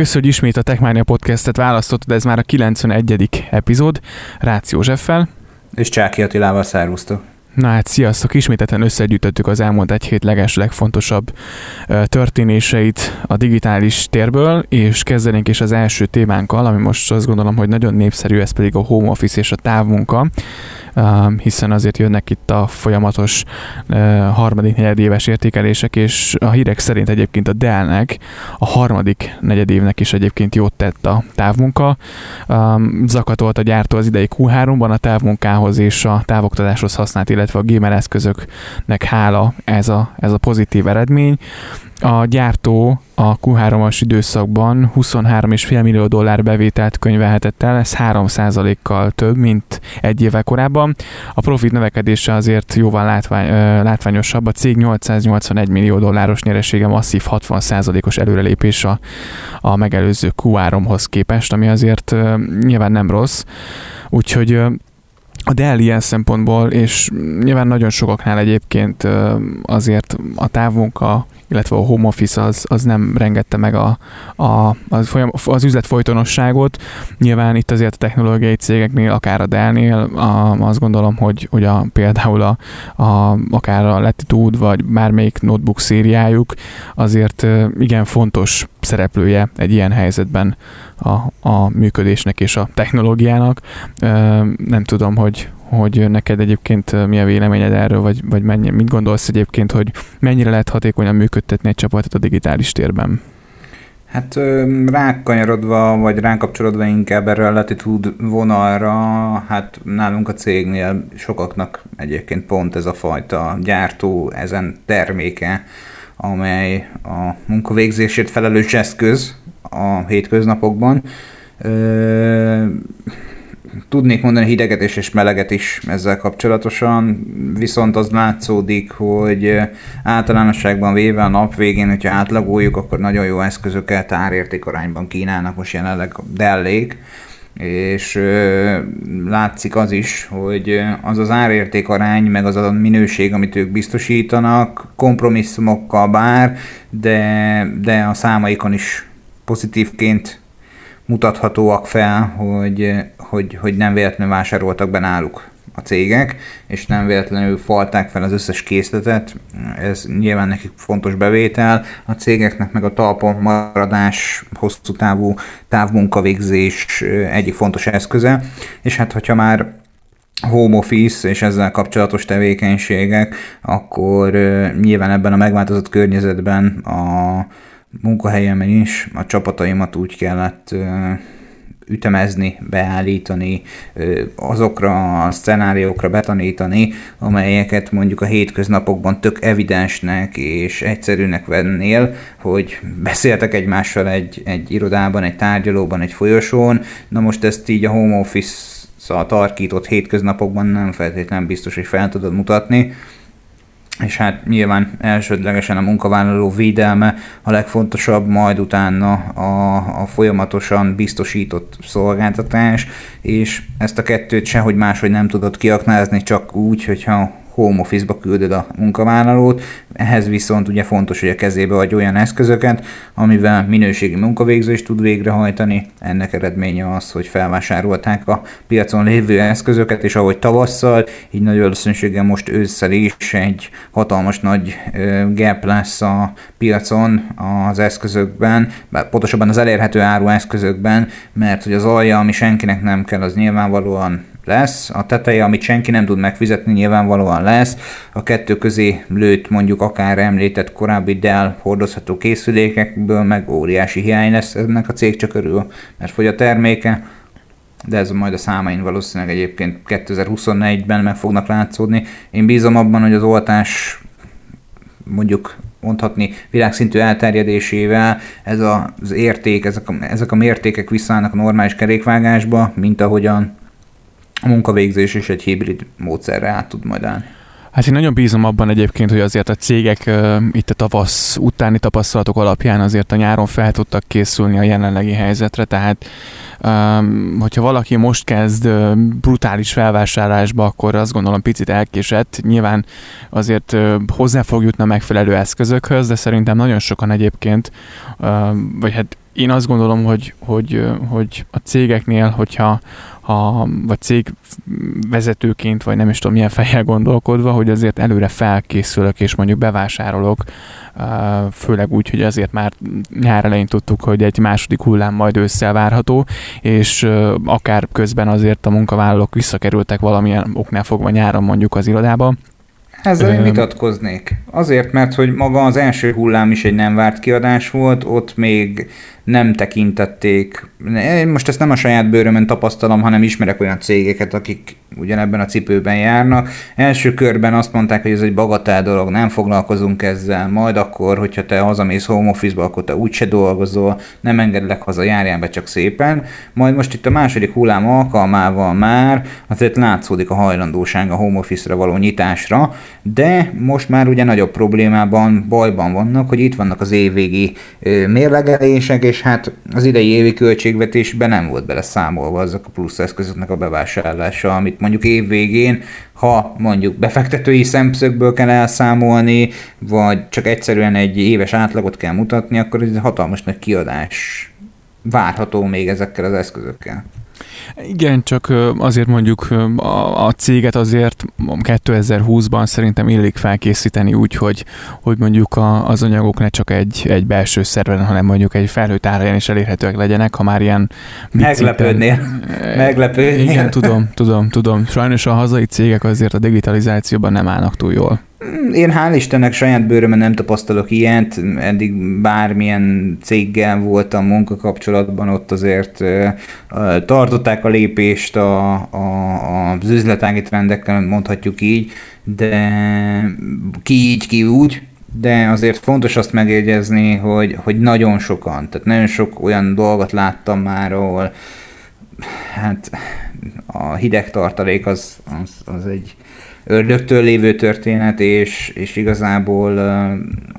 Köszönjük, hogy ismét a Techmania Podcastet választottad, ez már a 91. epizód, Rácz Józseffel. És Csáki Attilával szervusztok. Na hát sziasztok, ismételten összegyűjtöttük az elmúlt egy hét leges legfontosabb történéseit a digitális térből, és kezdenénk is az első témánkkal, ami most azt gondolom, hogy nagyon népszerű, ez pedig a home office és a távmunka hiszen azért jönnek itt a folyamatos harmadik negyedéves értékelések, és a hírek szerint egyébként a Dell-nek a harmadik negyedévnek is egyébként jót tett a távmunka. Zakatolt a gyártó az idei Q3-ban a távmunkához és a távoktatáshoz használt, illetve a gamer eszközöknek hála ez a, ez a pozitív eredmény. A gyártó a Q3-as időszakban 23,5 millió dollár bevételt könyvelhetett el, ez 3%-kal több, mint egy évvel korábban. A profit növekedése azért jóval látvány, látványosabb, a cég 881 millió dolláros nyeresége masszív 60%-os előrelépés a, a megelőző Q3-hoz képest, ami azért nyilván nem rossz. Úgyhogy a Dell ilyen szempontból, és nyilván nagyon sokaknál egyébként azért a távmunka illetve a home office az, az nem rengette meg a, a, az, folyam, az üzlet folytonosságot. Nyilván itt azért a technológiai cégeknél, akár a Dell-nél, a, azt gondolom, hogy, hogy a, például a, a, akár a Latitude, vagy bármelyik notebook szériájuk azért igen fontos szereplője egy ilyen helyzetben a, a működésnek és a technológiának. Nem tudom, hogy, hogy neked egyébként mi a véleményed erről, vagy, vagy mennyi, mit gondolsz egyébként, hogy mennyire lehet hatékonyan működtetni egy csapatot a digitális térben? Hát rákanyarodva, vagy rákapcsolódva inkább erre a Latitude vonalra, hát nálunk a cégnél sokaknak egyébként pont ez a fajta gyártó, ezen terméke, amely a munkavégzésért felelős eszköz a hétköznapokban tudnék mondani hideget és, és meleget is ezzel kapcsolatosan, viszont az látszódik, hogy általánosságban véve a nap végén, hogyha átlagoljuk, akkor nagyon jó eszközöket árértékarányban kínálnak most jelenleg Dellék, és ö, látszik az is, hogy az az árértékarány, meg az a minőség, amit ők biztosítanak, kompromisszumokkal bár, de, de a számaikon is pozitívként mutathatóak fel, hogy, hogy, hogy nem véletlenül vásároltak be náluk a cégek, és nem véletlenül falták fel az összes készletet. Ez nyilván nekik fontos bevétel, a cégeknek meg a talpon maradás, hosszú távú távmunkavégzés egyik fontos eszköze, és hát hogyha már home office és ezzel kapcsolatos tevékenységek, akkor nyilván ebben a megváltozott környezetben a munkahelyemen is a csapataimat úgy kellett ütemezni, beállítani, azokra a szenáriókra betanítani, amelyeket mondjuk a hétköznapokban tök evidensnek és egyszerűnek vennél, hogy beszéltek egymással egy, egy irodában, egy tárgyalóban, egy folyosón, na most ezt így a home office-szal tarkított hétköznapokban nem feltétlenül biztos, hogy fel tudod mutatni, és hát nyilván elsődlegesen a munkavállaló védelme a legfontosabb, majd utána a, a folyamatosan biztosított szolgáltatás, és ezt a kettőt sehogy máshogy nem tudod kiaknázni, csak úgy, hogyha home office-ba küldöd a munkavállalót, ehhez viszont ugye fontos, hogy a kezébe adj olyan eszközöket, amivel minőségi munkavégzést tud végrehajtani. Ennek eredménye az, hogy felvásárolták a piacon lévő eszközöket, és ahogy tavasszal, így nagy valószínűséggel most ősszel is egy hatalmas nagy gap lesz a piacon az eszközökben, pontosabban az elérhető áru eszközökben, mert hogy az alja, ami senkinek nem kell, az nyilvánvalóan lesz, a teteje, amit senki nem tud megfizetni, nyilvánvalóan lesz, a kettő közé lőtt mondjuk akár említett korábbi Dell hordozható készülékekből meg óriási hiány lesz ennek a cég csak örül, mert fogy a terméke, de ez majd a számain valószínűleg egyébként 2024-ben meg fognak látszódni. Én bízom abban, hogy az oltás mondjuk mondhatni világszintű elterjedésével ez az érték, ezek a, ezek a mértékek visszaállnak a normális kerékvágásba, mint ahogyan a munkavégzés is egy hibrid módszerre át tud majd állni. Hát én nagyon bízom abban egyébként, hogy azért a cégek uh, itt a tavasz utáni tapasztalatok alapján azért a nyáron fel tudtak készülni a jelenlegi helyzetre, tehát um, hogyha valaki most kezd uh, brutális felvásárlásba, akkor azt gondolom picit elkésett. Nyilván azért uh, hozzá fog jutni a megfelelő eszközökhöz, de szerintem nagyon sokan egyébként, uh, vagy hát én azt gondolom, hogy, hogy, hogy a cégeknél, hogyha ha, vagy cég vezetőként, vagy nem is tudom milyen fejjel gondolkodva, hogy azért előre felkészülök, és mondjuk bevásárolok, főleg úgy, hogy azért már nyár elején tudtuk, hogy egy második hullám majd ősszel várható, és akár közben azért a munkavállalók visszakerültek valamilyen oknál fogva nyáron mondjuk az irodába, ezzel én vitatkoznék. Azért, mert hogy maga az első hullám is egy nem várt kiadás volt, ott még nem tekintették. Most ezt nem a saját bőrömön tapasztalom, hanem ismerek olyan cégeket, akik ugyanebben a cipőben járnak. Első körben azt mondták, hogy ez egy bagatál dolog, nem foglalkozunk ezzel, majd akkor, hogyha te hazamész home office-ba, akkor te úgyse dolgozol, nem engedlek haza, járjál be csak szépen. Majd most itt a második hullám alkalmával már azért látszódik a hajlandóság a home office-ra való nyitásra, de most már ugye nagyobb problémában, bajban vannak, hogy itt vannak az évvégi mérlegelések, és hát az idei évi költségvetésben nem volt bele számolva azok a plusz eszközöknek a bevásárlása, amit mondjuk évvégén, ha mondjuk befektetői szemszögből kell elszámolni, vagy csak egyszerűen egy éves átlagot kell mutatni, akkor ez hatalmas nagy kiadás várható még ezekkel az eszközökkel. Igen, csak azért mondjuk a, a céget azért 2020-ban szerintem illik felkészíteni úgy, hogy, hogy mondjuk a, az anyagok ne csak egy, egy belső szerveren, hanem mondjuk egy felhőt áraján is elérhetőek legyenek, ha már ilyen... Meglepődnél. Meglepődnél. Igen, tudom, tudom, tudom. Sajnos a hazai cégek azért a digitalizációban nem állnak túl jól. Én hál' Istennek saját bőrömön nem tapasztalok ilyet, eddig bármilyen céggel voltam munkakapcsolatban, ott azért tartották a lépést a, a, az üzletági trendekkel, mondhatjuk így, de ki így, ki úgy, de azért fontos azt megjegyezni, hogy, hogy nagyon sokan, tehát nagyon sok olyan dolgot láttam már, ahol hát a hideg tartalék az, az, az egy ördögtől lévő történet, és, és igazából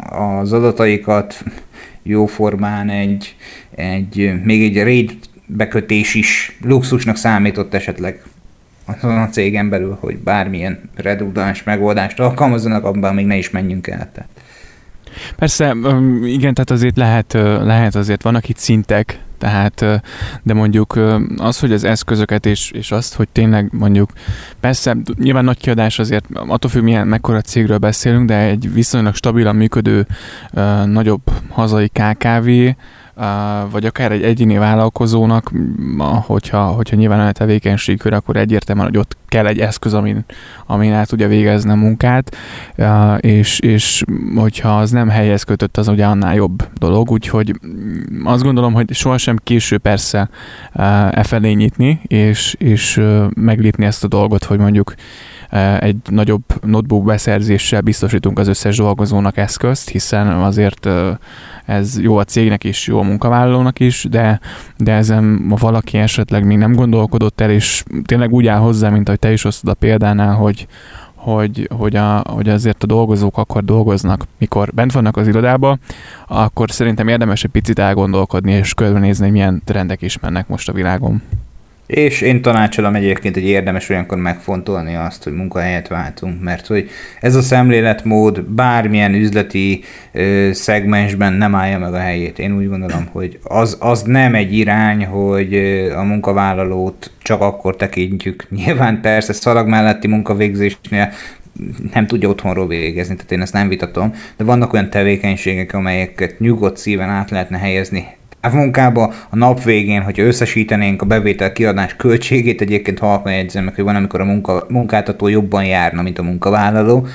az adataikat jóformán egy, egy, még egy RAID bekötés is luxusnak számított esetleg azon a cégen belül, hogy bármilyen redundáns megoldást alkalmazzanak, abban még ne is menjünk el. Tehát. Persze, igen, tehát azért lehet, lehet azért vannak itt szintek, tehát, de mondjuk az, hogy az eszközöket és, és azt, hogy tényleg mondjuk, persze nyilván nagy kiadás azért, attól függ milyen, mekkora cégről beszélünk, de egy viszonylag stabilan működő nagyobb hazai KKV, vagy akár egy egyéni vállalkozónak, hogyha, hogyha nyilván a tevékenységkör, akkor egyértelműen, hogy ott kell egy eszköz, amin, amin el tudja végezni a munkát, és, és hogyha az nem helyez kötött, az ugye annál jobb dolog, úgyhogy azt gondolom, hogy sohasem késő persze e felé nyitni, és, és meglépni ezt a dolgot, hogy mondjuk egy nagyobb notebook beszerzéssel biztosítunk az összes dolgozónak eszközt, hiszen azért ez jó a cégnek is, jó a munkavállalónak is, de, de ezen valaki esetleg még nem gondolkodott el, és tényleg úgy áll hozzá, mint ahogy te is osztod a példánál, hogy, hogy, hogy, a, hogy azért a dolgozók akkor dolgoznak, mikor bent vannak az irodába, akkor szerintem érdemes egy picit elgondolkodni és körbenézni, milyen trendek is mennek most a világon. És én tanácsolom egyébként, hogy érdemes olyankor megfontolni azt, hogy munkahelyet váltunk, mert hogy ez a szemléletmód bármilyen üzleti ö, szegmensben nem állja meg a helyét. Én úgy gondolom, hogy az, az nem egy irány, hogy a munkavállalót csak akkor tekintjük. Nyilván persze szalag melletti munkavégzésnél nem tudja otthonról végezni, tehát én ezt nem vitatom, de vannak olyan tevékenységek, amelyeket nyugodt szíven át lehetne helyezni munkába a nap végén, hogyha összesítenénk a bevétel kiadás költségét, egyébként halkan jegyzem meg, hogy van, amikor a munka, munkáltató jobban járna, mint a munkavállaló,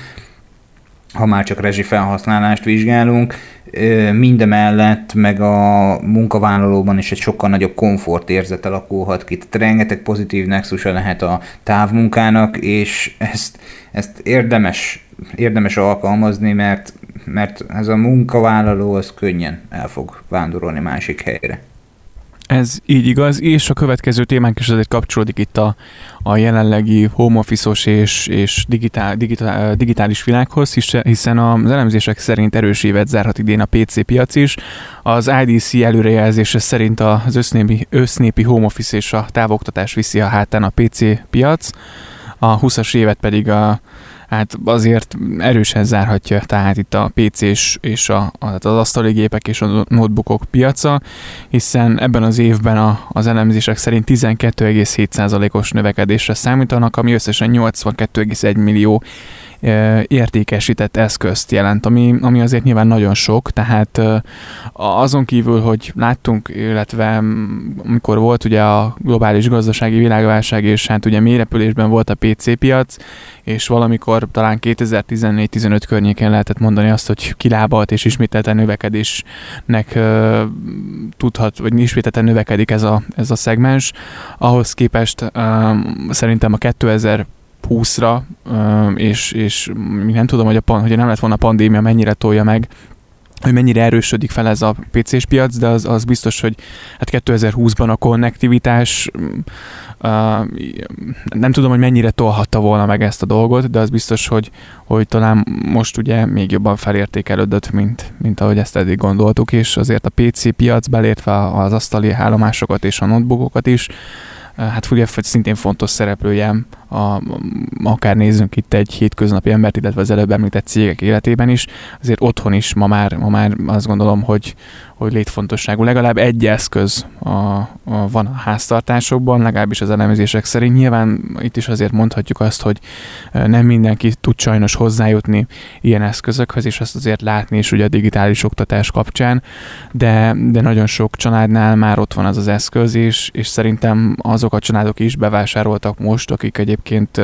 ha már csak rezsi felhasználást vizsgálunk, mindemellett meg a munkavállalóban is egy sokkal nagyobb komfort érzet alakulhat ki. Tehát rengeteg pozitív nexusa lehet a távmunkának, és ezt, ezt érdemes, érdemes alkalmazni, mert mert ez a munkavállaló az könnyen el fog vándorolni másik helyre. Ez így igaz, és a következő témánk is azért kapcsolódik itt a, a jelenlegi home office és, és digitál, digitál, digitális világhoz, hiszen az elemzések szerint erős évet zárhat idén a PC piac is. Az IDC előrejelzése szerint az össznépi, össznépi home office és a távoktatás viszi a hátán a PC piac, a 20-as évet pedig a hát azért erősen zárhatja tehát itt a PC és, és a, az asztali gépek és a notebookok piaca, hiszen ebben az évben a, az elemzések szerint 12,7%-os növekedésre számítanak, ami összesen 82,1 millió értékesített eszközt jelent, ami, ami azért nyilván nagyon sok, tehát azon kívül, hogy láttunk, illetve amikor volt ugye a globális gazdasági világválság, és hát ugye mélyrepülésben volt a PC piac, és valamikor talán 2014-15 környékén lehetett mondani azt, hogy kilábalt és ismételten növekedésnek tudhat, vagy ismételten növekedik ez a, ez a szegmens. Ahhoz képest szerintem a 2000 20-ra, és, és nem tudom, hogy, a, hogy nem lett volna a pandémia, mennyire tolja meg hogy mennyire erősödik fel ez a PC-s piac, de az, az biztos, hogy hát 2020-ban a konnektivitás uh, nem tudom, hogy mennyire tolhatta volna meg ezt a dolgot, de az biztos, hogy, hogy talán most ugye még jobban felértékelődött, mint, mint ahogy ezt eddig gondoltuk, és azért a PC piac belértve az asztali állomásokat és a notebookokat is, hát ugye szintén fontos szereplője a, akár nézzünk itt egy hétköznapi embert, illetve az előbb említett cégek életében is, azért otthon is ma már, ma már azt gondolom, hogy, hogy létfontosságú. Legalább egy eszköz a, a, van a háztartásokban, legalábbis az elemzések szerint. Nyilván itt is azért mondhatjuk azt, hogy nem mindenki tud sajnos hozzájutni ilyen eszközökhöz, és azt azért látni is ugye a digitális oktatás kapcsán, de, de nagyon sok családnál már ott van az az eszköz, és, és szerintem azok a családok is bevásároltak most, akik egyébként egyébként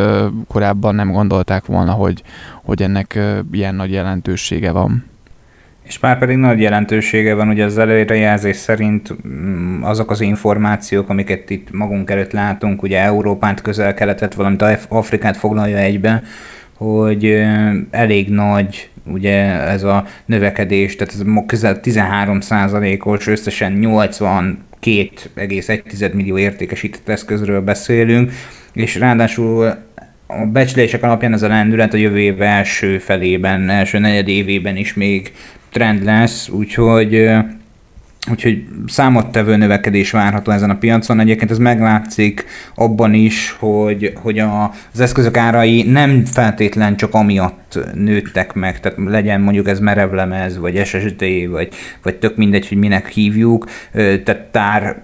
korábban nem gondolták volna, hogy, hogy ennek ilyen nagy jelentősége van. És már pedig nagy jelentősége van, ugye az előrejelzés szerint mm, azok az információk, amiket itt magunk előtt látunk, ugye Európát, közel-keletet, valamint Afrikát foglalja egybe, hogy elég nagy ugye ez a növekedés, tehát ez közel 13 os összesen 82,1 millió értékesített eszközről beszélünk, és ráadásul a becslések alapján ez a lendület a jövő év első felében, első negyed évében is még trend lesz, úgyhogy Úgyhogy számottevő növekedés várható ezen a piacon. Egyébként ez meglátszik abban is, hogy, hogy a, az eszközök árai nem feltétlen csak amiatt nőttek meg, tehát legyen mondjuk ez merevlemez, vagy SSD, vagy, vagy tök mindegy, hogy minek hívjuk, tehát tár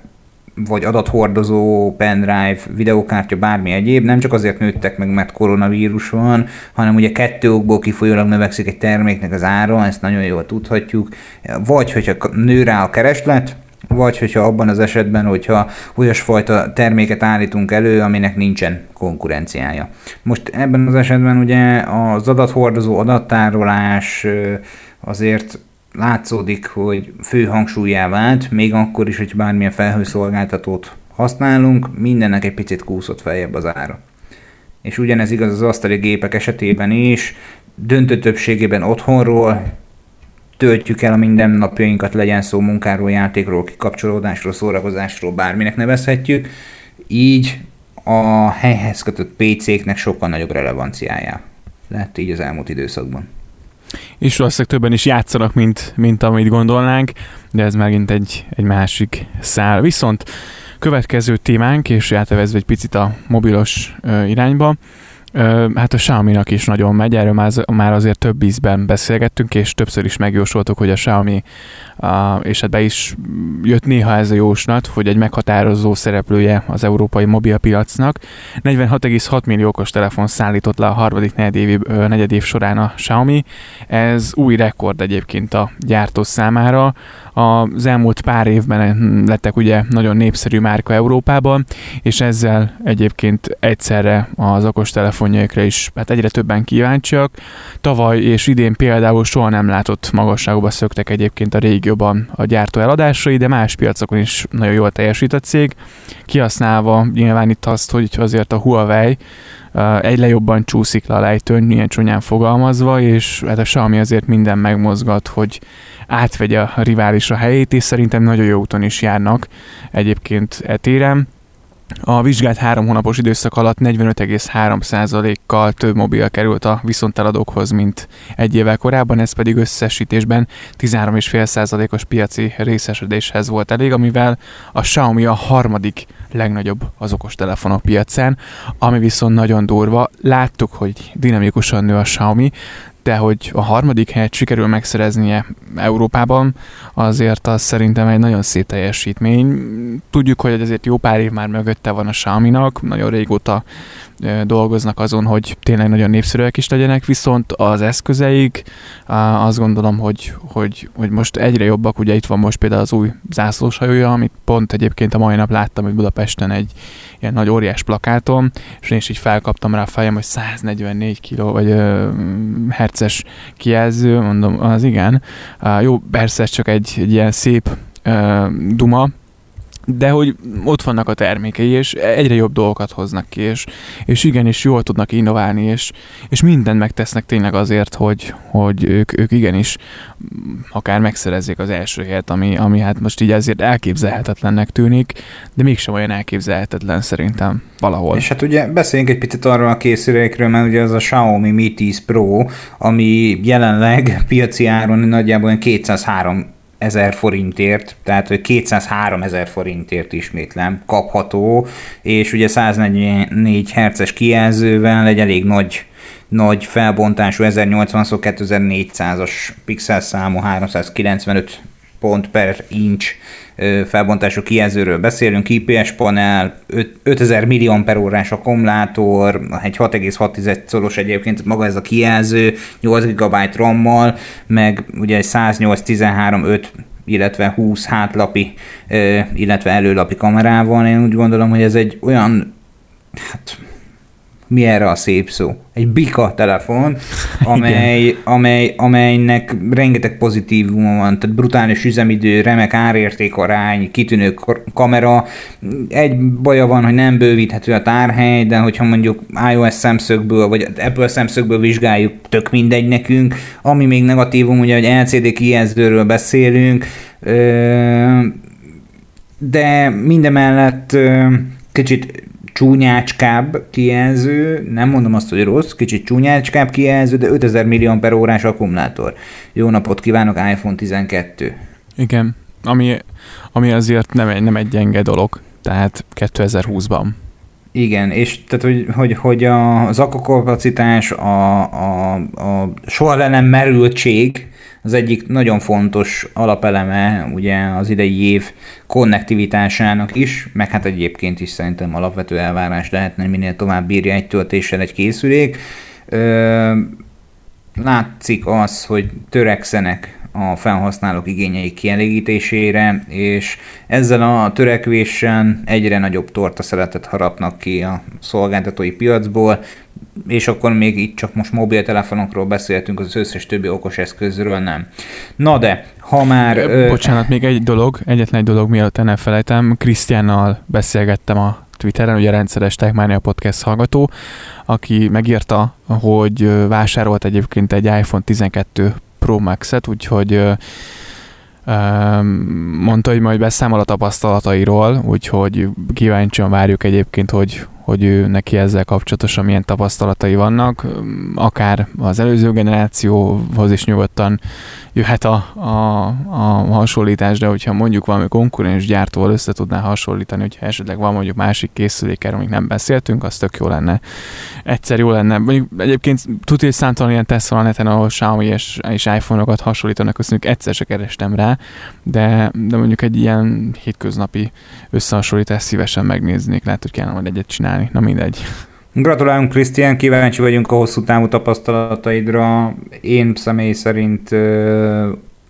vagy adathordozó, pendrive, videokártya, bármi egyéb, nem csak azért nőttek meg, mert koronavírus van, hanem ugye kettő okból kifolyólag növekszik egy terméknek az ára, ezt nagyon jól tudhatjuk, vagy hogyha nő rá a kereslet, vagy hogyha abban az esetben, hogyha olyasfajta terméket állítunk elő, aminek nincsen konkurenciája. Most ebben az esetben ugye az adathordozó adattárolás azért látszódik, hogy fő hangsúlyá vált, még akkor is, hogy bármilyen felhőszolgáltatót használunk, mindennek egy picit kúszott feljebb az ára. És ugyanez igaz az asztali gépek esetében is, döntő többségében otthonról töltjük el a mindennapjainkat, legyen szó munkáról, játékról, kikapcsolódásról, szórakozásról, bárminek nevezhetjük, így a helyhez kötött PC-knek sokkal nagyobb relevanciája lett így az elmúlt időszakban és valószínűleg többen is játszanak, mint, mint amit gondolnánk, de ez megint egy, egy másik szál. Viszont következő témánk, és átevezve egy picit a mobilos irányba, Hát a xiaomi is nagyon megy, erről már, már azért több ízben beszélgettünk, és többször is megjósoltuk, hogy a Xiaomi, és hát be is jött néha ez a jóslat, hogy egy meghatározó szereplője az európai mobilpiacnak. 46,6 millió okos telefon szállított le a harmadik negyedév, negyedév során a Xiaomi. Ez új rekord egyébként a gyártó számára. Az elmúlt pár évben lettek ugye nagyon népszerű márka Európában, és ezzel egyébként egyszerre az okostelefonjaikra is hát egyre többen kíváncsiak. Tavaly és idén például soha nem látott magasságba szöktek egyébként a régióban a gyártó eladásai, de más piacokon is nagyon jól teljesít a cég, kihasználva nyilván itt azt, hogy azért a Huawei egyre jobban csúszik le a lejtőn, milyen csúnyán fogalmazva, és hát a Xiaomi azért minden megmozgat, hogy átvegye a riválisra helyét, és szerintem nagyon jó úton is járnak egyébként etéren. A vizsgált három hónapos időszak alatt 45,3%-kal több mobil került a viszonteladókhoz, mint egy évvel korábban, ez pedig összesítésben 13,5%-os piaci részesedéshez volt elég, amivel a Xiaomi a harmadik legnagyobb az okos telefonok piacán, ami viszont nagyon durva. Láttuk, hogy dinamikusan nő a Xiaomi, de hogy a harmadik helyet sikerül megszereznie Európában, azért az szerintem egy nagyon szép teljesítmény. Tudjuk, hogy ezért jó pár év már mögötte van a Xiaomi-nak, nagyon régóta dolgoznak azon, hogy tényleg nagyon népszerűek is legyenek, viszont az eszközeik azt gondolom, hogy, hogy, hogy most egyre jobbak, ugye itt van most például az új zászlóshajója, amit pont egyébként a mai nap láttam, hogy Budapesten egy ilyen nagy óriás plakáton, és én is így felkaptam rá a fejem, hogy 144 kg vagy ö, herces kijelző, mondom, az igen. jó, persze ez csak egy, egy ilyen szép duma, de hogy ott vannak a termékei, és egyre jobb dolgokat hoznak ki, és, és igenis jól tudnak innoválni, és, és mindent megtesznek tényleg azért, hogy, hogy ők, ők igenis akár megszerezzék az első helyet, ami, ami hát most így ezért elképzelhetetlennek tűnik, de mégsem olyan elképzelhetetlen szerintem valahol. És hát ugye beszéljünk egy picit arról a készülékről, mert ugye az a Xiaomi Mi 10 Pro, ami jelenleg piaci áron nagyjából 203 ezer forintért, tehát hogy 203 ezer forintért ismétlem kapható, és ugye 144 Hz-es kijelzővel egy elég nagy nagy felbontású 1080x2400-as pixel számú 395 pont per inch felbontású kijelzőről beszélünk, IPS panel, 5000 millió per órás akkumulátor, egy 6,6 szoros egyébként maga ez a kijelző, 8 GB RAM-mal, meg ugye egy 108 13 5 illetve 20 hátlapi, illetve előlapi kamerával. Én úgy gondolom, hogy ez egy olyan, hát mi erre a szép szó? Egy bika telefon, amely, amely, amelynek rengeteg pozitívum van, tehát brutális üzemidő, remek árértékarány, kitűnő kamera. Egy baja van, hogy nem bővíthető a tárhely, de hogyha mondjuk iOS szemszögből, vagy Apple szemszögből vizsgáljuk, tök mindegy nekünk. Ami még negatívum, ugye, hogy LCD kijelzőről beszélünk, de mindemellett kicsit csúnyácskább kijelző, nem mondom azt, hogy rossz, kicsit csúnyácskább kijelző, de 5000 millió per órás akkumulátor. Jó napot kívánok, iPhone 12. Igen, ami, ami azért nem egy, nem egy gyenge dolog, tehát 2020-ban. Igen, és tehát, hogy, hogy, hogy az akkukapacitás, a, a, a soha le nem merültség, az egyik nagyon fontos alapeleme ugye az idei év konnektivitásának is, meg hát egyébként is szerintem alapvető elvárás lehetne, minél tovább bírja egy töltéssel egy készülék. Látszik az, hogy törekszenek a felhasználók igényei kielégítésére, és ezzel a törekvésen egyre nagyobb torta szeretet harapnak ki a szolgáltatói piacból, és akkor még itt csak most mobiltelefonokról beszéltünk, az összes többi okos eszközről nem. Na de, ha már... Ö, Bocsánat, még egy dolog, egyetlen egy dolog, mielőtt nem felejtem, Krisztiánnal beszélgettem a Twitteren, ugye rendszeres Techmania podcast hallgató, aki megírta, hogy vásárolt egyébként egy iPhone 12 Pro Max-et, úgyhogy mondta, hogy majd beszámol a tapasztalatairól, úgyhogy kíváncsian várjuk egyébként, hogy hogy ő neki ezzel kapcsolatosan milyen tapasztalatai vannak, akár az előző generációhoz is nyugodtan jöhet a, a, a hasonlítás, de hogyha mondjuk valami konkurens gyártóval össze tudná hasonlítani, hogyha esetleg van mondjuk másik készülék, erről még nem beszéltünk, az tök jó lenne. Egyszer jó lenne. Mondjuk egyébként tudja, hogy számtalan ilyen teszt van a neten, ahol Xiaomi és, és iPhone-okat hasonlítanak, azt mondjuk egyszer se kerestem rá, de, de mondjuk egy ilyen hétköznapi összehasonlítást szívesen megnéznék, lehet, hogy kellene majd egyet csinálni. Na mindegy. Gratulálunk, Krisztián, kíváncsi vagyunk a hosszú távú tapasztalataidra. Én személy szerint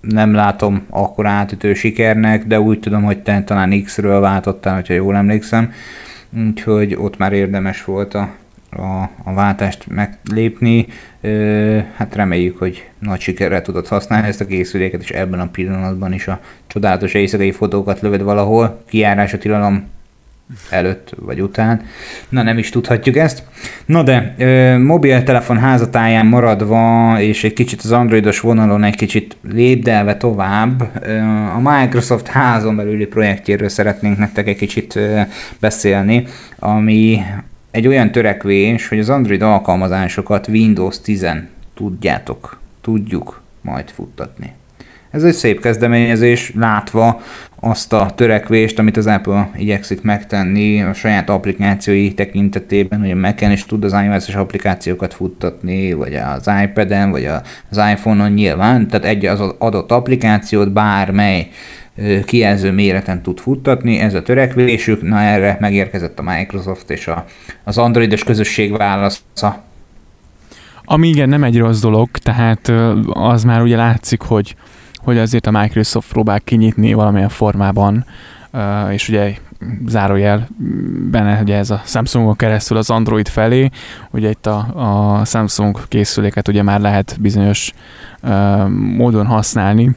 nem látom akkor átütő sikernek, de úgy tudom, hogy te talán X-ről váltottál, hogyha jól emlékszem. Úgyhogy ott már érdemes volt a, a, a váltást meglépni. Hát reméljük, hogy nagy sikerrel tudod használni ezt a készüléket, és ebben a pillanatban is a csodálatos éjszakai fotókat lövöd valahol. Kiárás a tilalom előtt vagy után. Na nem is tudhatjuk ezt. Na de, ö, mobiltelefon házatáján maradva, és egy kicsit az androidos vonalon egy kicsit lépdelve tovább, ö, a Microsoft házon belüli projektjéről szeretnénk nektek egy kicsit ö, beszélni, ami egy olyan törekvés, hogy az Android alkalmazásokat Windows 10 tudjátok, tudjuk majd futtatni. Ez egy szép kezdeményezés, látva azt a törekvést, amit az Apple igyekszik megtenni a saját applikációi tekintetében, hogy a Mac-en is tud az iOS-es applikációkat futtatni, vagy az iPad-en, vagy az iPhone-on nyilván, tehát egy az adott applikációt bármely kijelző méreten tud futtatni, ez a törekvésük, na erre megérkezett a Microsoft és a, az androidos közösség válasza. Ami igen, nem egy rossz dolog, tehát az már ugye látszik, hogy hogy azért a Microsoft próbál kinyitni valamilyen formában, és ugye zárójel benne ugye ez a Samsungon keresztül az Android felé, ugye itt a, a Samsung készüléket ugye már lehet bizonyos módon használni,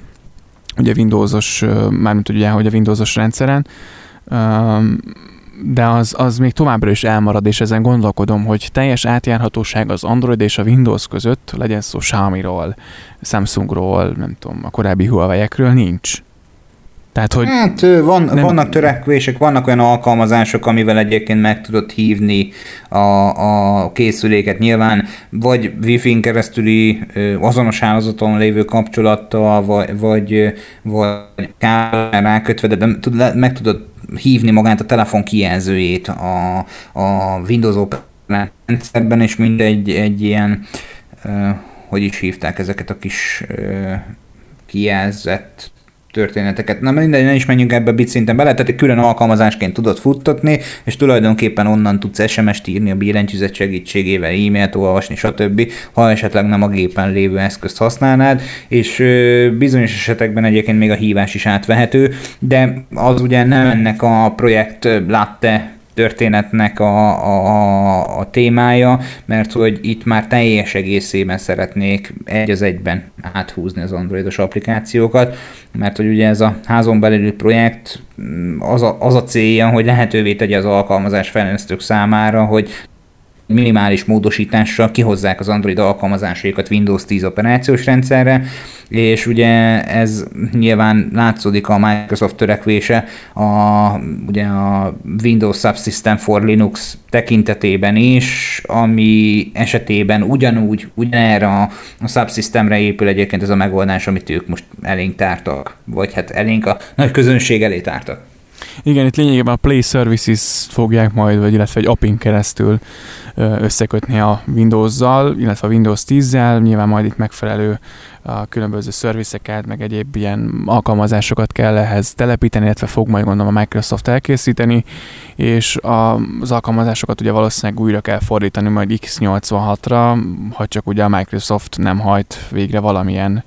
ugye Windowsos, mármint ugye, hogy a Windowsos rendszeren, de az, az még továbbra is elmarad, és ezen gondolkodom, hogy teljes átjárhatóság az Android és a Windows között, legyen szó Xiaomi-ról, Samsungról, nem tudom, a korábbi Huawei-ekről nincs. Tehát, hogy hát van, nem... vannak törekvések, vannak olyan alkalmazások, amivel egyébként meg tudod hívni a, a készüléket nyilván, vagy Wi-Fi-n keresztüli azonos hálózaton lévő kapcsolattal, vagy, vagy, vagy rákötve, de meg tudod hívni magát a telefon kijelzőjét a, a Windows rendszerben, és mindegy egy ilyen, hogy is hívták ezeket a kis kijelzett történeteket. Na mindegy, ne is menjünk ebbe bit szinten bele, tehát külön alkalmazásként tudod futtatni, és tulajdonképpen onnan tudsz SMS-t írni a billentyűzet segítségével, e-mailt olvasni, stb., ha esetleg nem a gépen lévő eszközt használnád, és bizonyos esetekben egyébként még a hívás is átvehető, de az ugye nem ennek a projekt látte történetnek a, a, a témája, mert hogy itt már teljes egészében szeretnék egy az egyben áthúzni az androidos applikációkat, mert hogy ugye ez a házon belüli projekt az a, az a célja, hogy lehetővé tegye az alkalmazás fejlesztők számára, hogy minimális módosítással kihozzák az Android alkalmazásaikat Windows 10 operációs rendszerre, és ugye ez nyilván látszódik a Microsoft törekvése a, ugye a Windows Subsystem for Linux tekintetében is, ami esetében ugyanúgy, ugyanerre a, a subsystemre épül egyébként ez a megoldás, amit ők most elénk tártak, vagy hát elénk a nagy közönség elé tártak. Igen, itt lényegében a Play Services fogják majd, vagy illetve egy appin keresztül összekötni a Windows-zal, illetve a Windows 10-zel, nyilván majd itt megfelelő a különböző szervizeket, meg egyéb ilyen alkalmazásokat kell ehhez telepíteni, illetve fog majd gondolom a Microsoft elkészíteni, és az alkalmazásokat ugye valószínűleg újra kell fordítani majd X86-ra, ha csak ugye a Microsoft nem hajt végre valamilyen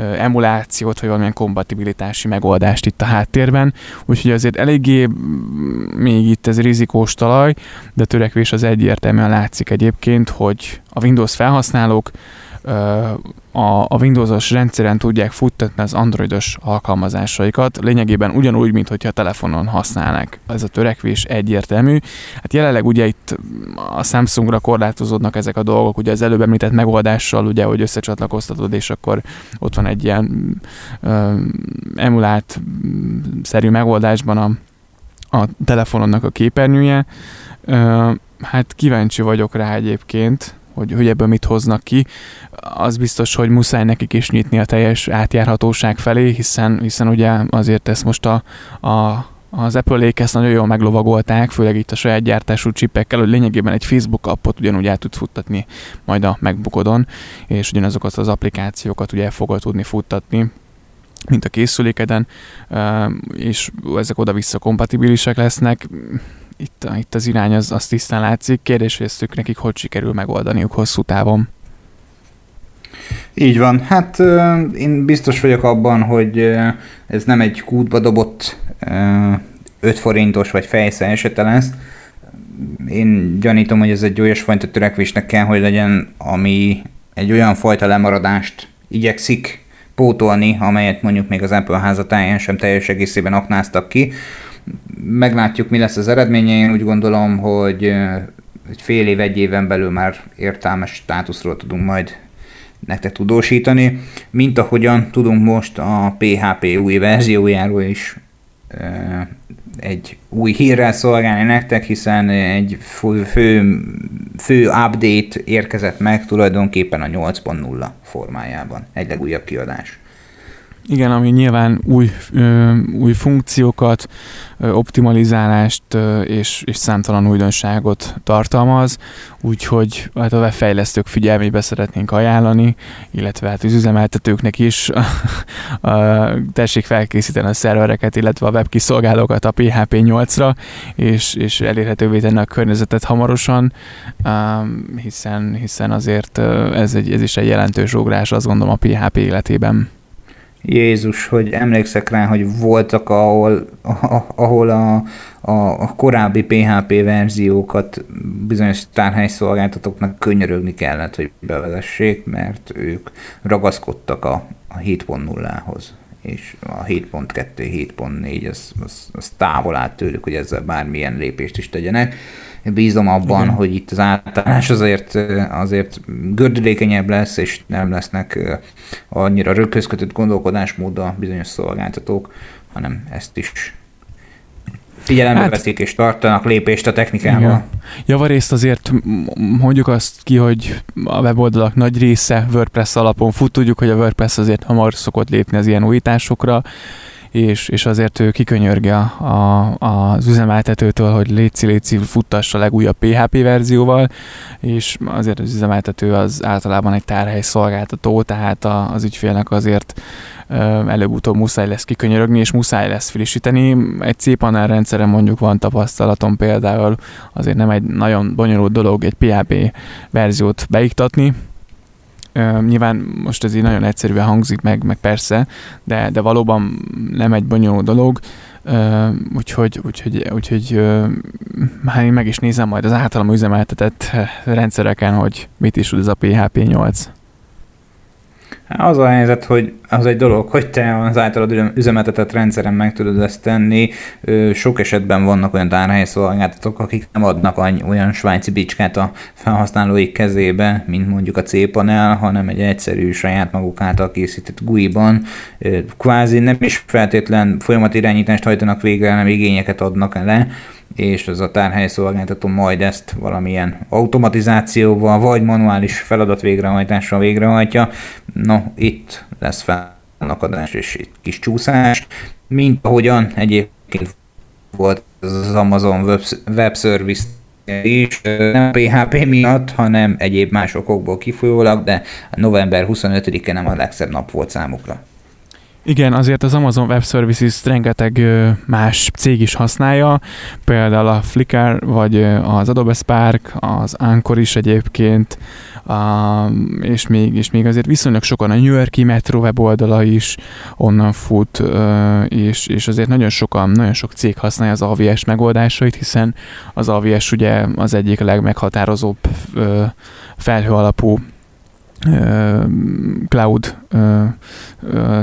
emulációt, vagy valamilyen kompatibilitási megoldást itt a háttérben. Úgyhogy azért eléggé még itt ez rizikós talaj, de törekvés az egyértelműen látszik egyébként, hogy a Windows felhasználók a, a Windows-os rendszeren tudják futtatni az androidos alkalmazásaikat, lényegében ugyanúgy, mint hogyha telefonon használnak. Ez a törekvés egyértelmű. Hát jelenleg ugye itt a Samsungra korlátozódnak ezek a dolgok, ugye az előbb említett megoldással, ugye, hogy összecsatlakoztatod, és akkor ott van egy ilyen ö, emulált szerű megoldásban a, a telefononnak a képernyője. Ö, hát kíváncsi vagyok rá egyébként, hogy, hogy ebből mit hoznak ki, az biztos, hogy muszáj nekik is nyitni a teljes átjárhatóság felé, hiszen, hiszen ugye azért ezt most a, a az apple ezt nagyon jól meglovagolták, főleg itt a saját gyártású csipekkel, hogy lényegében egy Facebook appot ugyanúgy el tudsz futtatni majd a MacBookodon, és ugyanazokat az applikációkat ugye fogod tudni futtatni, mint a készülékeden, és ezek oda-vissza kompatibilisek lesznek itt, itt az irány az, az tisztán látszik. Kérdés, hogy ezt ők nekik hogy sikerül megoldaniuk hosszú távon. Így van. Hát én biztos vagyok abban, hogy ez nem egy kútba dobott 5 forintos vagy fejsze esete lesz. Én gyanítom, hogy ez egy olyasfajta törekvésnek kell, hogy legyen, ami egy olyan fajta lemaradást igyekszik pótolni, amelyet mondjuk még az Apple házatáján sem teljes egészében aknáztak ki, meglátjuk, mi lesz az eredménye. Én úgy gondolom, hogy egy fél év, egy éven belül már értelmes státuszról tudunk majd nektek tudósítani, mint ahogyan tudunk most a PHP új verziójáról is egy új hírrel szolgálni nektek, hiszen egy fő, fő update érkezett meg tulajdonképpen a 8.0 formájában, egy legújabb kiadás. Igen, ami nyilván új, ö, új funkciókat, ö, optimalizálást ö, és, és számtalan újdonságot tartalmaz, úgyhogy hát a webfejlesztők figyelmébe szeretnénk ajánlani, illetve hát az üzemeltetőknek is. A, a, tessék felkészíteni a szervereket, illetve a webkiszolgálókat a PHP 8-ra, és, és elérhetővé tenni a környezetet hamarosan, hiszen, hiszen azért ez, egy, ez is egy jelentős ugrás, azt gondolom a PHP életében. Jézus, hogy emlékszek rá, hogy voltak, ahol, ahol a, a, a korábbi PHP verziókat bizonyos tárhelyszolgáltatóknak könyörögni kellett, hogy bevezessék, mert ők ragaszkodtak a, a 7.0-hoz és a 7.2, 7.4 az, az, az távol állt tőlük, hogy ezzel bármilyen lépést is tegyenek bízom abban, Igen. hogy itt az átállás azért, azért gördülékenyebb lesz, és nem lesznek annyira rögközkötött gondolkodásmód a bizonyos szolgáltatók, hanem ezt is figyelembe hát, veszik és tartanak lépést a technikával. Igen. Javarészt azért mondjuk azt ki, hogy a weboldalak nagy része WordPress alapon fut, tudjuk, hogy a WordPress azért hamar szokott lépni az ilyen újításokra, és, és azért ő kikönyörge a, az üzemeltetőtől, hogy létszi, létszi, futtassa a legújabb PHP verzióval, és azért az üzemeltető az általában egy tárhely szolgáltató, tehát a, az ügyfélnek azért előbb-utóbb muszáj lesz kikönyörögni, és muszáj lesz frissíteni. Egy cPanel rendszeren mondjuk van tapasztalatom például, azért nem egy nagyon bonyolult dolog egy PHP verziót beiktatni, nyilván most ez így nagyon egyszerűen hangzik meg, meg persze, de, de valóban nem egy bonyolult dolog, úgyhogy, úgyhogy, úgyhogy hát én meg is nézem majd az általam üzemeltetett rendszereken, hogy mit is tud ez a PHP 8. Az a helyzet, hogy az egy dolog, hogy te az általad üzemeltetett rendszeren meg tudod ezt tenni. Sok esetben vannak olyan tárhelyi szolgáltatók, akik nem adnak olyan svájci bicskát a felhasználóik kezébe, mint mondjuk a C-panel, hanem egy egyszerű saját maguk által készített GUI-ban. Kvázi nem is feltétlen folyamatirányítást hajtanak végre, hanem igényeket adnak le és az a tárhely szolgáltató majd ezt valamilyen automatizációval vagy manuális feladat végrehajtással végrehajtja. No, itt lesz felakadás és itt kis csúszás, mint ahogyan egyébként volt az Amazon Web Service is, nem PHP miatt, hanem egyéb más okokból kifolyólag, de november 25-e nem a legszebb nap volt számukra. Igen, azért az Amazon Web Services rengeteg más cég is használja, például a Flickr, vagy az Adobe Spark, az Anchor is egyébként, a, és, még, és még azért viszonylag sokan a New Yorki Metro weboldala is onnan fut, és, és azért nagyon sokan, nagyon sok cég használja az AVS megoldásait, hiszen az AVS ugye az egyik legmeghatározóbb felhő alapú cloud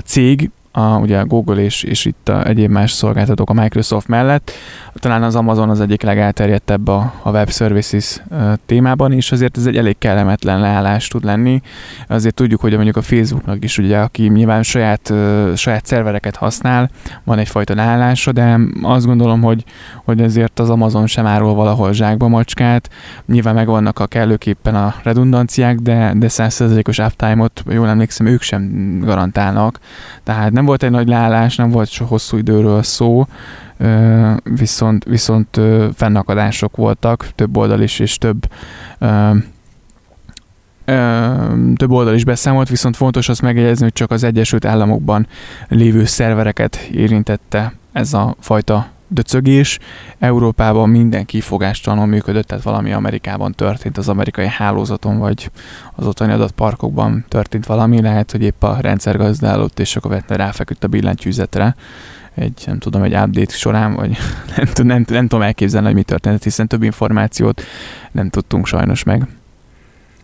cég, a, ugye a Google és, és itt a egyéb más szolgáltatók a Microsoft mellett. Talán az Amazon az egyik legelterjedtebb a, a web services témában, és azért ez egy elég kellemetlen leállás tud lenni. Azért tudjuk, hogy mondjuk a Facebooknak is, ugye, aki nyilván saját, saját szervereket használ, van egyfajta leállása, de azt gondolom, hogy, hogy ezért az Amazon sem árul valahol zsákba macskát. Nyilván megvannak a kellőképpen a redundanciák, de, de 100%-os uptime-ot, jól emlékszem, ők sem garantálnak. Tehát nem volt egy nagy leállás, nem volt so hosszú időről szó, viszont, viszont fennakadások voltak, több oldal is, és több több oldal is beszámolt, viszont fontos azt megjegyezni, hogy csak az Egyesült Államokban lévő szervereket érintette ez a fajta döcögés. Európában minden kifogástalanul működött, tehát valami Amerikában történt, az amerikai hálózaton, vagy az ottani adatparkokban történt valami, lehet, hogy épp a rendszer gazdálott, és akkor vetne ráfeküdt a billentyűzetre egy, nem tudom, egy update során, vagy nem, nem, nem, nem tudom elképzelni, hogy mi történt, hiszen több információt nem tudtunk sajnos meg.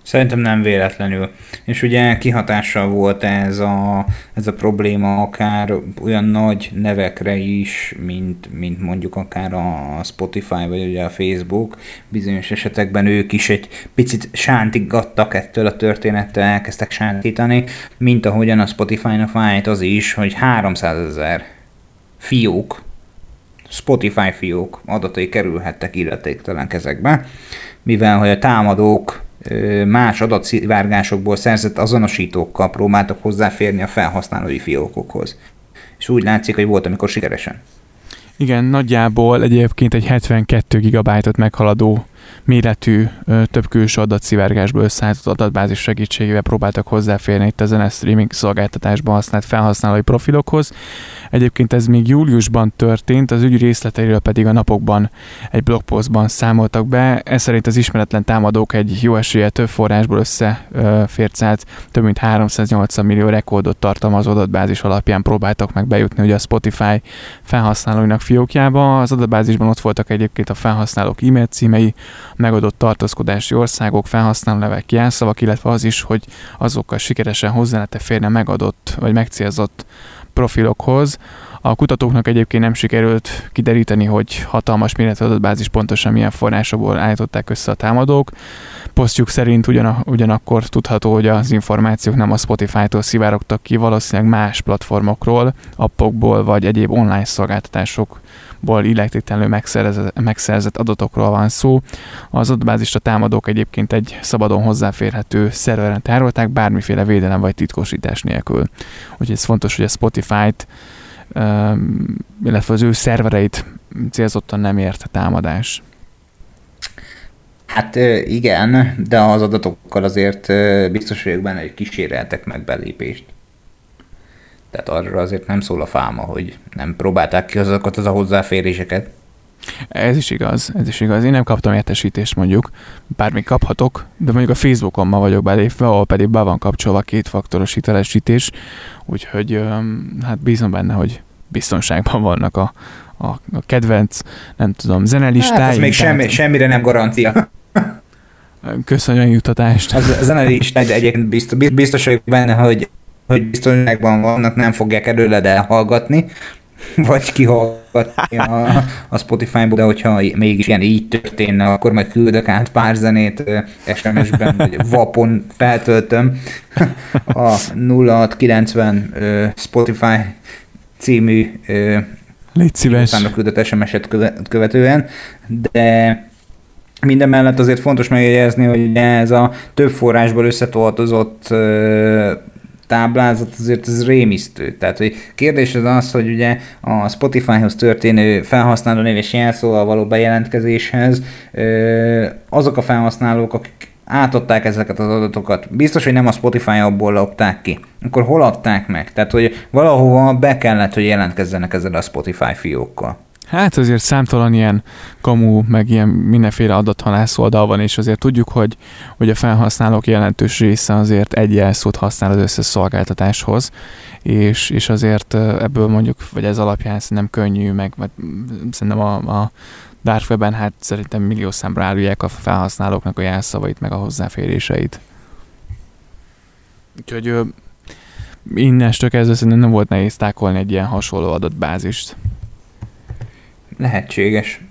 Szerintem nem véletlenül. És ugye kihatással volt ez a, ez a probléma akár olyan nagy nevekre is, mint, mint mondjuk akár a Spotify vagy ugye a Facebook. Bizonyos esetekben ők is egy picit sántigattak ettől a történettől, elkezdtek sántítani, mint ahogyan a Spotify-nak fájt az is, hogy 300 ezer fiók, Spotify fiók adatai kerülhettek illetéktelen kezekbe, mivel hogy a támadók más adatszivárgásokból szerzett azonosítókkal próbáltak hozzáférni a felhasználói fiókokhoz. És úgy látszik, hogy volt, amikor sikeresen. Igen, nagyjából egyébként egy 72 gigabájtot meghaladó méretű, több külső adatszivárgásból összeállított adatbázis segítségével próbáltak hozzáférni itt a zene streaming szolgáltatásban használt felhasználói profilokhoz. Egyébként ez még júliusban történt, az ügy részleteiről pedig a napokban egy blogpostban számoltak be. Ez szerint az ismeretlen támadók egy jó esélye több forrásból összefércelt több mint 380 millió rekordot tartalmazó adatbázis alapján próbáltak meg bejutni ugye a Spotify felhasználóinak fiókjába. Az adatbázisban ott voltak egyébként a felhasználók e-mail címei, megadott tartózkodási országok, felhasználónevek, jelszavak, illetve az is, hogy azokkal sikeresen hozzá lehet férni megadott vagy megcélzott profilokhoz. A kutatóknak egyébként nem sikerült kideríteni, hogy hatalmas méretű adatbázis pontosan milyen forrásokból állították össze a támadók. Posztjuk szerint ugyan, ugyanakkor tudható, hogy az információk nem a Spotify-tól szivárogtak ki, valószínűleg más platformokról, appokból vagy egyéb online szolgáltatások ból illetéktelenül megszerzett, megszerzett adatokról van szó. Az adatbázist a támadók egyébként egy szabadon hozzáférhető szerveren tárolták, bármiféle védelem vagy titkosítás nélkül. Úgyhogy ez fontos, hogy a Spotify-t, illetve az ő szervereit célzottan nem ért a támadás. Hát igen, de az adatokkal azért biztos vagyok benne, hogy kíséreltek meg belépést. Tehát arra azért nem szól a fáma, hogy nem próbálták ki azokat az a hozzáféréseket. Ez is igaz, ez is igaz. Én nem kaptam értesítést mondjuk, bármi kaphatok, de mondjuk a Facebookon ma vagyok belépve, ahol pedig be van kapcsolva kétfaktoros hitelesítés, úgyhogy hát bízom benne, hogy biztonságban vannak a, a, a kedvenc, nem tudom, zenelistáim. Hát ez még semmi, tehát... semmire nem garancia. Jutatást. Az a zenelistáid egyébként biztos, biztos vagyok benne, hogy hogy biztonságban vannak, nem fogják előled elhallgatni, vagy kihallgatni a, a Spotify-ból, de hogyha mégis ilyen így történne, akkor majd küldök át pár zenét SMS-ben, vagy vapon feltöltöm a 0690 Spotify című Légy szíves. küldött SMS-et követően, de minden mellett azért fontos megjegyezni, hogy ez a több forrásból összetoltozott táblázat azért ez rémisztő. Tehát, hogy kérdés az az, hogy ugye a Spotify-hoz történő felhasználó név és jelszóval való bejelentkezéshez azok a felhasználók, akik átadták ezeket az adatokat. Biztos, hogy nem a Spotify abból lopták ki. Akkor hol adták meg? Tehát, hogy valahova be kellett, hogy jelentkezzenek ezzel a Spotify fiókkal. Hát azért számtalan ilyen kamu, meg ilyen mindenféle adathalász oldal van, és azért tudjuk, hogy, hogy a felhasználók jelentős része azért egy jelszót használ az összes szolgáltatáshoz, és, és azért ebből mondjuk, vagy ez alapján szerintem könnyű, meg vagy szerintem a, a Dark Web-en hát szerintem millió számra árulják a felhasználóknak a jelszavait, meg a hozzáféréseit. Úgyhogy innestől kezdve szerintem nem volt nehéz tákolni egy ilyen hasonló adatbázist. Lehetséges.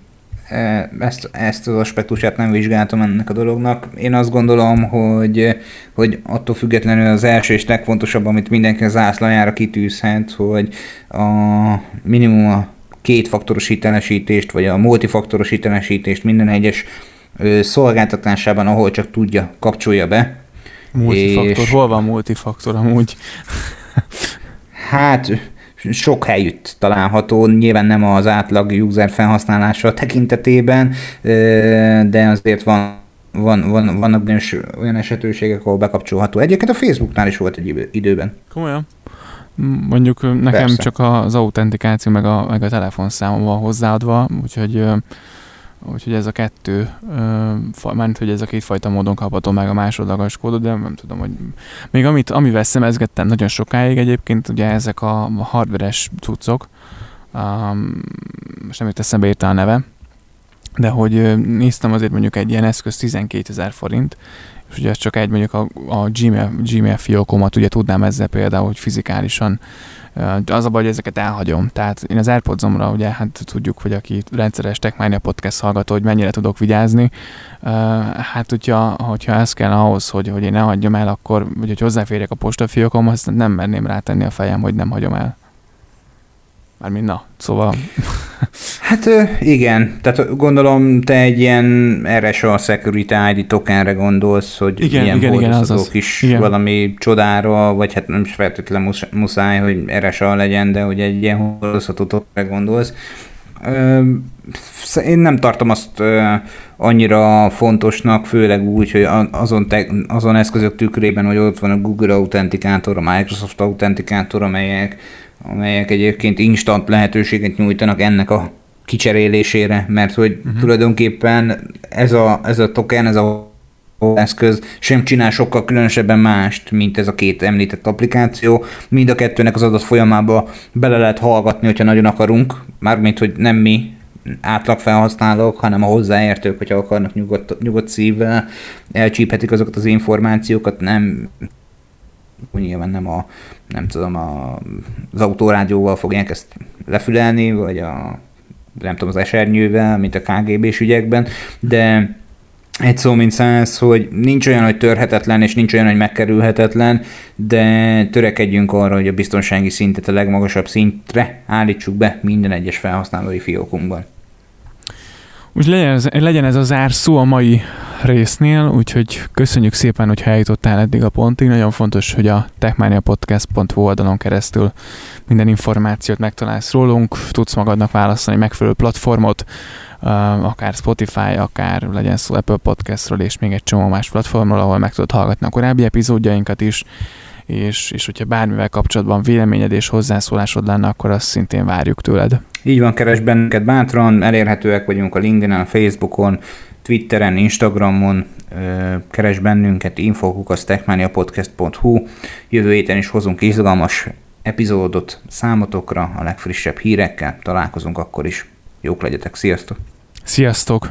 E, ezt, ezt az aspektusát nem vizsgáltam ennek a dolognak. Én azt gondolom, hogy, hogy attól függetlenül az első és legfontosabb, amit mindenki az ászlajára kitűzhet, hogy a minimum a kétfaktoros hitelesítést, vagy a multifaktoros hitelesítést minden egyes szolgáltatásában, ahol csak tudja, kapcsolja be. Multifaktor, és... hol van multifaktor amúgy? hát sok helyütt található, nyilván nem az átlag user felhasználása tekintetében, de azért van van, van, vannak bizonyos olyan esetőségek, ahol bekapcsolható. Egyébként a Facebooknál is volt egy időben. Komolyan? Mondjuk nekem Persze. csak az autentikáció meg a, meg a telefonszámom van hozzáadva, úgyhogy Úgyhogy ez a kettő, mert hogy ez a két fajta módon kapható meg a másodlagos kódot, de nem tudom, hogy még amit, amivel szemezgettem nagyon sokáig egyébként, ugye ezek a hardveres cuccok, um, most nem jut eszembe írta a neve, de hogy néztem azért mondjuk egy ilyen eszköz 12 ezer forint, és ugye csak egy mondjuk a, a Gmail, Gmail fiókomat ugye tudnám ezzel például, hogy fizikálisan az a baj, hogy ezeket elhagyom. Tehát én az airpods ugye hát tudjuk, hogy aki rendszeres Techmania podcast hallgató, hogy mennyire tudok vigyázni. Hát hogyha, hogyha ez kell ahhoz, hogy, hogy én ne hagyjam el, akkor, vagy hogy hozzáférjek a postafiókomhoz, nem merném rátenni a fejem, hogy nem hagyom el. Mármint na, szóval... Hát igen, tehát gondolom te egy ilyen RSA Security ID tokenre gondolsz, hogy igen, ilyen igen, igen, azaz. is igen. valami csodára, vagy hát nem is feltétlenül muszáj, hogy RSA legyen, de hogy egy ilyen hordozható tokenre gondolsz. Én nem tartom azt annyira fontosnak, főleg úgy, hogy azon, te, azon eszközök tükrében, hogy ott van a Google Authenticator, a Microsoft Authenticator, amelyek, amelyek egyébként instant lehetőséget nyújtanak ennek a kicserélésére, mert hogy uh-huh. tulajdonképpen ez a, ez a token, ez a eszköz sem csinál sokkal különösebben mást, mint ez a két említett applikáció. Mind a kettőnek az adat folyamába bele lehet hallgatni, hogyha nagyon akarunk, mármint, hogy nem mi átlag felhasználók, hanem a hozzáértők, hogyha akarnak nyugodt, nyugodt szívvel, elcsíphetik azokat az információkat, nem nyilván nem a, nem tudom, a, az autórádióval fogják ezt lefülelni, vagy a nem tudom, az esernyővel, mint a KGB-s ügyekben, de egy szó mint száz, hogy nincs olyan, hogy törhetetlen, és nincs olyan, hogy megkerülhetetlen, de törekedjünk arra, hogy a biztonsági szintet a legmagasabb szintre állítsuk be minden egyes felhasználói fiókunkban. Úgy legyen ez, legyen ez a zárszó a mai résznél, úgyhogy köszönjük szépen, hogy eljutottál eddig a pontig. Nagyon fontos, hogy a techmaniapodcast.hu oldalon keresztül minden információt megtalálsz rólunk, tudsz magadnak választani megfelelő platformot, akár Spotify, akár legyen szó Apple Podcastról, és még egy csomó más platformról, ahol meg tudod hallgatni a korábbi epizódjainkat is, és, és hogyha bármivel kapcsolatban véleményed és hozzászólásod lenne, akkor azt szintén várjuk tőled. Így van, keres bennünket bátran, elérhetőek vagyunk a LinkedIn-en, a Facebookon, Twitteren, Instagramon, keres bennünket, infokukasztechmaniapodcast.hu. Jövő héten is hozunk izgalmas epizódot számotokra, a legfrissebb hírekkel. Találkozunk akkor is. Jók legyetek, sziasztok! Sziasztok!